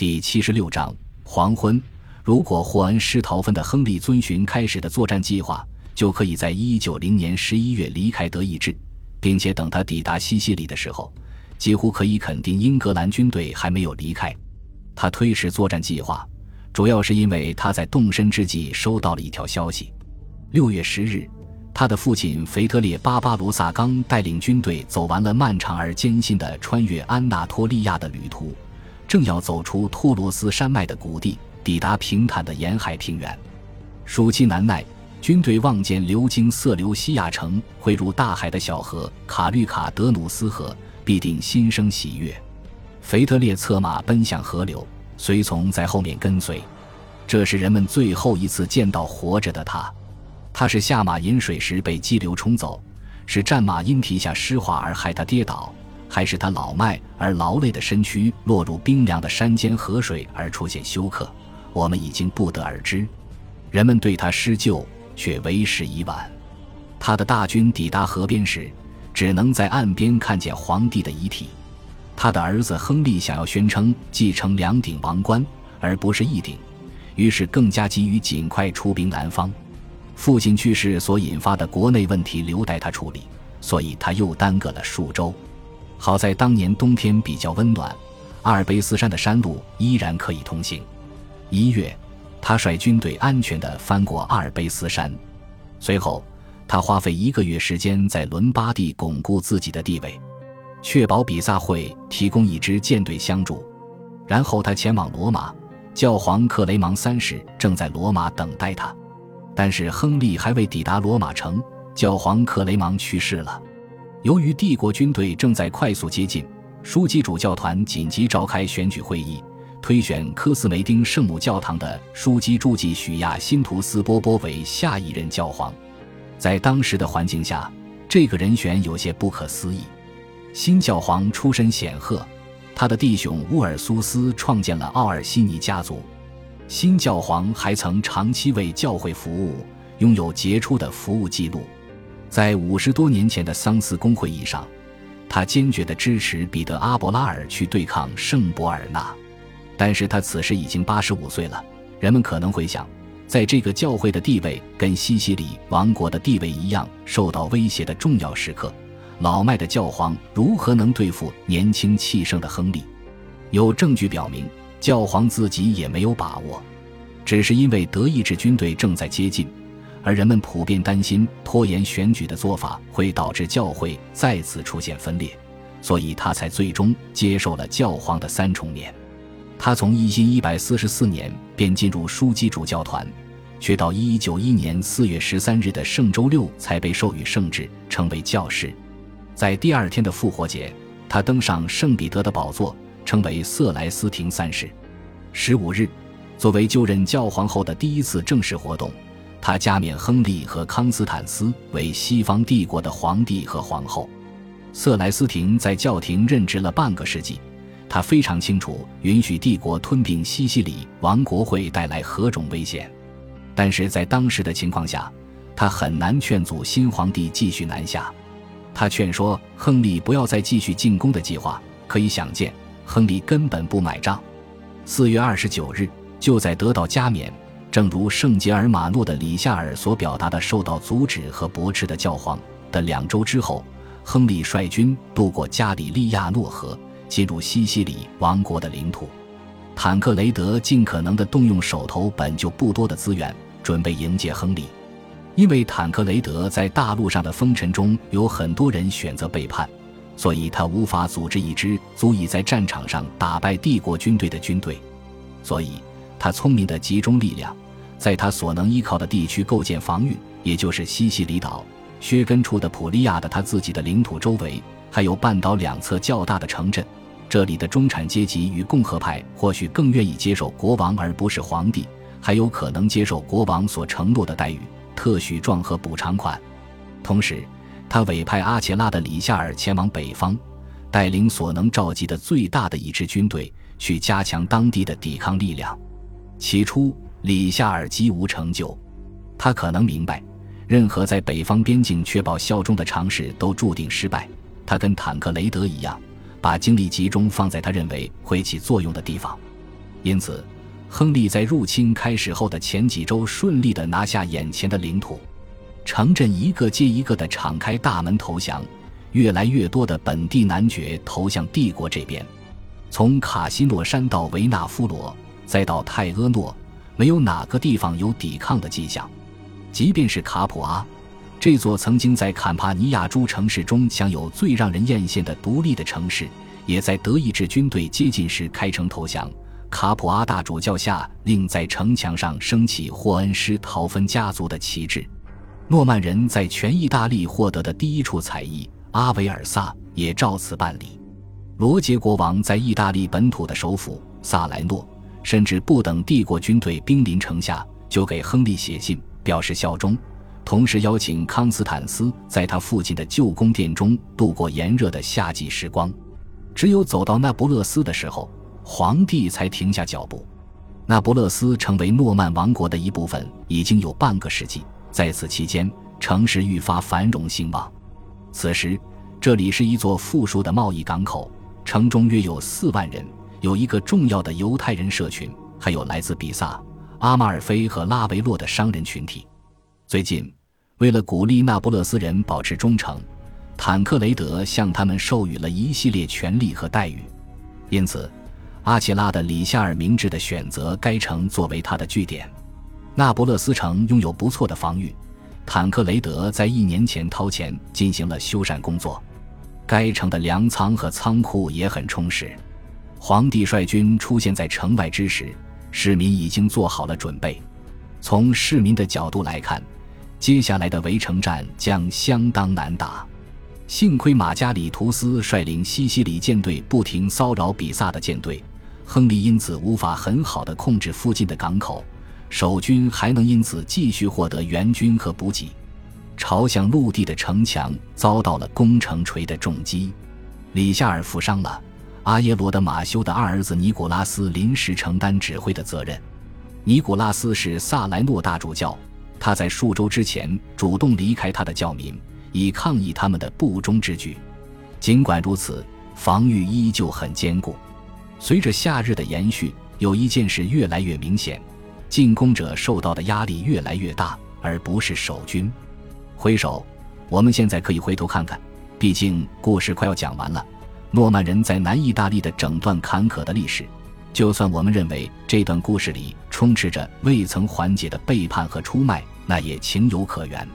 第七十六章黄昏。如果霍恩施陶芬的亨利遵循开始的作战计划，就可以在一九零年十一月离开德意志，并且等他抵达西西里的时候，几乎可以肯定英格兰军队还没有离开。他推迟作战计划，主要是因为他在动身之际收到了一条消息：六月十日，他的父亲腓特烈·巴巴罗萨刚带领军队走完了漫长而艰辛的穿越安纳托利亚的旅途，正要走出托罗斯山脉的谷地。抵达平坦的沿海平原，暑期难耐，军队望见流经色流西亚城汇入大海的小河卡绿卡德努斯河，必定心生喜悦。腓特烈策马奔向河流，随从在后面跟随。这是人们最后一次见到活着的他。他是下马饮水时被激流冲走，是战马因蹄下湿滑而害他跌倒，还是他老迈而劳累的身躯落入冰凉的山间河水而出现休克？我们已经不得而知，人们对他施救，却为时已晚。他的大军抵达河边时，只能在岸边看见皇帝的遗体。他的儿子亨利想要宣称继承两顶王冠，而不是一顶，于是更加急于尽快出兵南方。父亲去世所引发的国内问题留待他处理，所以他又耽搁了数周。好在当年冬天比较温暖，阿尔卑斯山的山路依然可以通行。一月，他率军队安全地翻过阿尔卑斯山。随后，他花费一个月时间在伦巴第巩固自己的地位，确保比萨会提供一支舰队相助。然后他前往罗马，教皇克雷芒三世正在罗马等待他。但是亨利还未抵达罗马城，教皇克雷芒去世了。由于帝国军队正在快速接近，枢机主教团紧急召开选举会议。推选科斯梅丁圣母教堂的枢机主祭许亚辛图斯波波为下一任教皇，在当时的环境下，这个人选有些不可思议。新教皇出身显赫，他的弟兄乌尔苏斯创建了奥尔西尼家族。新教皇还曾长期为教会服务，拥有杰出的服务记录。在五十多年前的桑斯公会议上，他坚决地支持彼得阿伯拉尔去对抗圣博尔纳。但是他此时已经八十五岁了，人们可能会想，在这个教会的地位跟西西里王国的地位一样受到威胁的重要时刻，老迈的教皇如何能对付年轻气盛的亨利？有证据表明，教皇自己也没有把握，只是因为德意志军队正在接近，而人们普遍担心拖延选举的做法会导致教会再次出现分裂，所以他才最终接受了教皇的三重冕。他从一一一百四十四年便进入枢机主教团，却到一一九一年四月十三日的圣周六才被授予圣旨，成为教士。在第二天的复活节，他登上圣彼得的宝座，成为瑟莱斯廷三世。十五日，作为就任教皇后的第一次正式活动，他加冕亨利和康斯坦斯为西方帝国的皇帝和皇后。瑟莱斯廷在教廷任职了半个世纪。他非常清楚，允许帝国吞并西西里王国会带来何种危险，但是在当时的情况下，他很难劝阻新皇帝继续南下。他劝说亨利不要再继续进攻的计划，可以想见，亨利根本不买账。四月二十九日，就在得到加冕，正如圣杰尔马诺的里夏尔所表达的，受到阻止和驳斥的教皇的两周之后，亨利率军渡过加里利亚诺河。进入西西里王国的领土，坦克雷德尽可能地动用手头本就不多的资源，准备迎接亨利。因为坦克雷德在大陆上的风尘中有很多人选择背叛，所以他无法组织一支足以在战场上打败帝国军队的军队。所以，他聪明地集中力量，在他所能依靠的地区构建防御，也就是西西里岛、薛根处的普利亚的他自己的领土周围，还有半岛两侧较大的城镇。这里的中产阶级与共和派或许更愿意接受国王而不是皇帝，还有可能接受国王所承诺的待遇、特许状和补偿款。同时，他委派阿切拉的里夏尔前往北方，带领所能召集的最大的一支军队去加强当地的抵抗力量。起初，李夏尔几无成就，他可能明白，任何在北方边境确保效忠的尝试都注定失败。他跟坦克雷德一样。把精力集中放在他认为会起作用的地方。因此，亨利在入侵开始后的前几周顺利地拿下眼前的领土，城镇一个接一个地敞开大门投降，越来越多的本地男爵投向帝国这边。从卡西诺山到维纳夫罗，再到泰阿诺，没有哪个地方有抵抗的迹象。即便是卡普阿，这座曾经在坎帕尼亚诸城市中享有最让人艳羡的独立的城市，也在德意志军队接近时开城投降。卡普阿大主教下令在城墙上升起霍恩施陶芬家族的旗帜。诺曼人在全意大利获得的第一处采邑阿维尔萨也照此办理。罗杰国王在意大利本土的首府萨莱诺，甚至不等帝国军队兵临城下，就给亨利写信表示效忠，同时邀请康斯坦斯在他父亲的旧宫殿中度过炎热的夏季时光。只有走到那不勒斯的时候，皇帝才停下脚步。那不勒斯成为诺曼王国的一部分已经有半个世纪，在此期间，城市愈发繁荣兴旺。此时，这里是一座富庶的贸易港口。城中约有四万人，有一个重要的犹太人社群，还有来自比萨、阿马尔菲和拉维洛的商人群体。最近，为了鼓励那不勒斯人保持忠诚，坦克雷德向他们授予了一系列权利和待遇。因此，阿奇拉的里夏尔明智的选择该城作为他的据点。那不勒斯城拥有不错的防御，坦克雷德在一年前掏钱进行了修缮工作。该城的粮仓和仓库也很充实。皇帝率军出现在城外之时，市民已经做好了准备。从市民的角度来看，接下来的围城战将相当难打。幸亏马加里图斯率领西西里舰队不停骚扰比萨的舰队，亨利因此无法很好的控制附近的港口，守军还能因此继续获得援军和补给。朝向陆地的城墙遭到了攻城锤的重击，里夏尔负伤了。阿耶罗的马修的二儿子尼古拉斯临时承担指挥的责任。尼古拉斯是萨莱诺大主教，他在数周之前主动离开他的教民，以抗议他们的不忠之举。尽管如此，防御依旧很坚固。随着夏日的延续，有一件事越来越明显：进攻者受到的压力越来越大，而不是守军。挥手，我们现在可以回头看看，毕竟故事快要讲完了。诺曼人在南意大利的整段坎坷的历史，就算我们认为这段故事里充斥着未曾缓解的背叛和出卖，那也情有可原。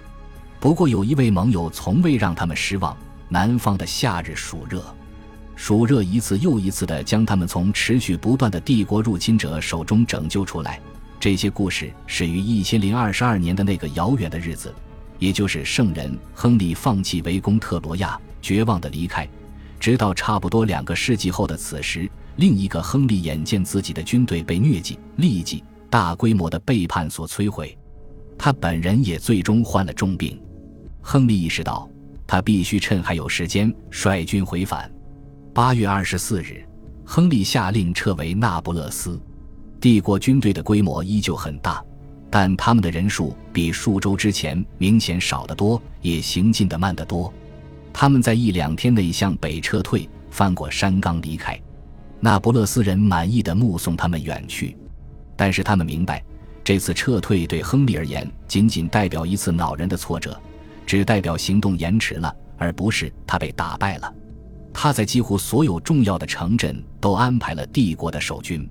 不过有一位盟友从未让他们失望：南方的夏日暑热，暑热一次又一次地将他们从持续不断的帝国入侵者手中拯救出来。这些故事始于一千零二十二年的那个遥远的日子。也就是圣人亨利放弃围攻特罗亚，绝望的离开，直到差不多两个世纪后的此时，另一个亨利眼见自己的军队被疟疾、痢疾、大规模的背叛所摧毁，他本人也最终患了重病。亨利意识到，他必须趁还有时间率军回返。八月二十四日，亨利下令撤回那不勒斯，帝国军队的规模依旧很大。但他们的人数比数周之前明显少得多，也行进得慢得多。他们在一两天内向北撤退，翻过山冈离开。那不勒斯人满意的目送他们远去，但是他们明白，这次撤退对亨利而言仅仅代表一次恼人的挫折，只代表行动延迟了，而不是他被打败了。他在几乎所有重要的城镇都安排了帝国的守军。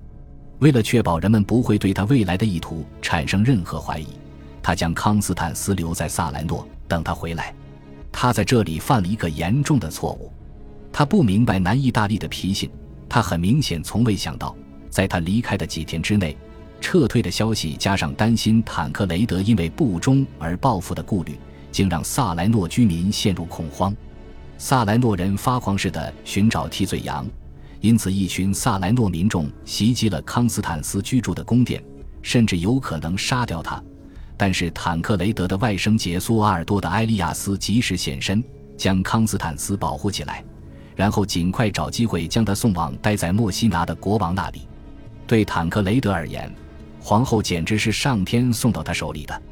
为了确保人们不会对他未来的意图产生任何怀疑，他将康斯坦斯留在萨莱诺等他回来。他在这里犯了一个严重的错误。他不明白南意大利的脾性。他很明显从未想到，在他离开的几天之内，撤退的消息加上担心坦克雷德因为不忠而报复的顾虑，竟让萨莱诺居民陷入恐慌。萨莱诺人发狂似的寻找替罪羊。因此，一群萨莱诺民众袭击了康斯坦斯居住的宫殿，甚至有可能杀掉他。但是，坦克雷德的外甥杰苏阿尔多的埃利亚斯及时现身，将康斯坦斯保护起来，然后尽快找机会将他送往待在墨西拿的国王那里。对坦克雷德而言，皇后简直是上天送到他手里的。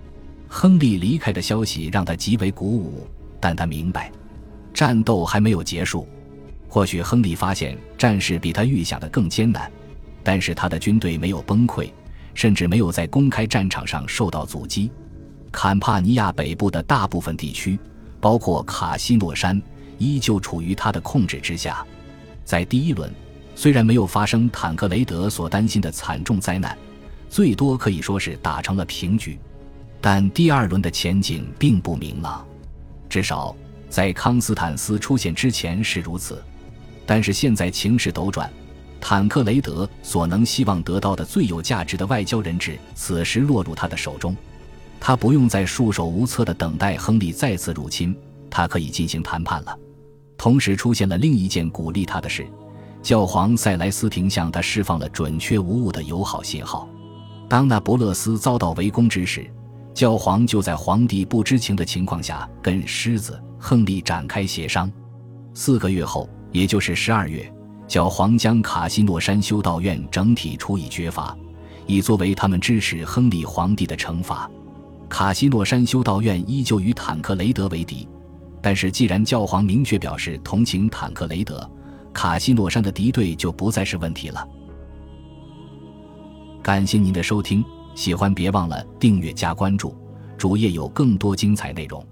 亨利离开的消息让他极为鼓舞，但他明白，战斗还没有结束。或许亨利发现战事比他预想的更艰难，但是他的军队没有崩溃，甚至没有在公开战场上受到阻击。坎帕尼亚北部的大部分地区，包括卡西诺山，依旧处于他的控制之下。在第一轮，虽然没有发生坦克雷德所担心的惨重灾难，最多可以说是打成了平局，但第二轮的前景并不明朗。至少在康斯坦斯出现之前是如此。但是现在情势斗转，坦克雷德所能希望得到的最有价值的外交人质，此时落入他的手中。他不用再束手无策地等待亨利再次入侵，他可以进行谈判了。同时出现了另一件鼓励他的事：教皇塞莱斯廷向他释放了准确无误的友好信号。当那不勒斯遭到围攻之时，教皇就在皇帝不知情的情况下跟狮子亨利展开协商。四个月后，也就是十二月，教皇将卡西诺山修道院整体处以绝罚，以作为他们支持亨利皇帝的惩罚。卡西诺山修道院依旧与坦克雷德为敌，但是既然教皇明确表示同情坦克雷德，卡西诺山的敌对就不再是问题了。感谢您的收听，喜欢别忘了订阅加关注，主页有更多精彩内容。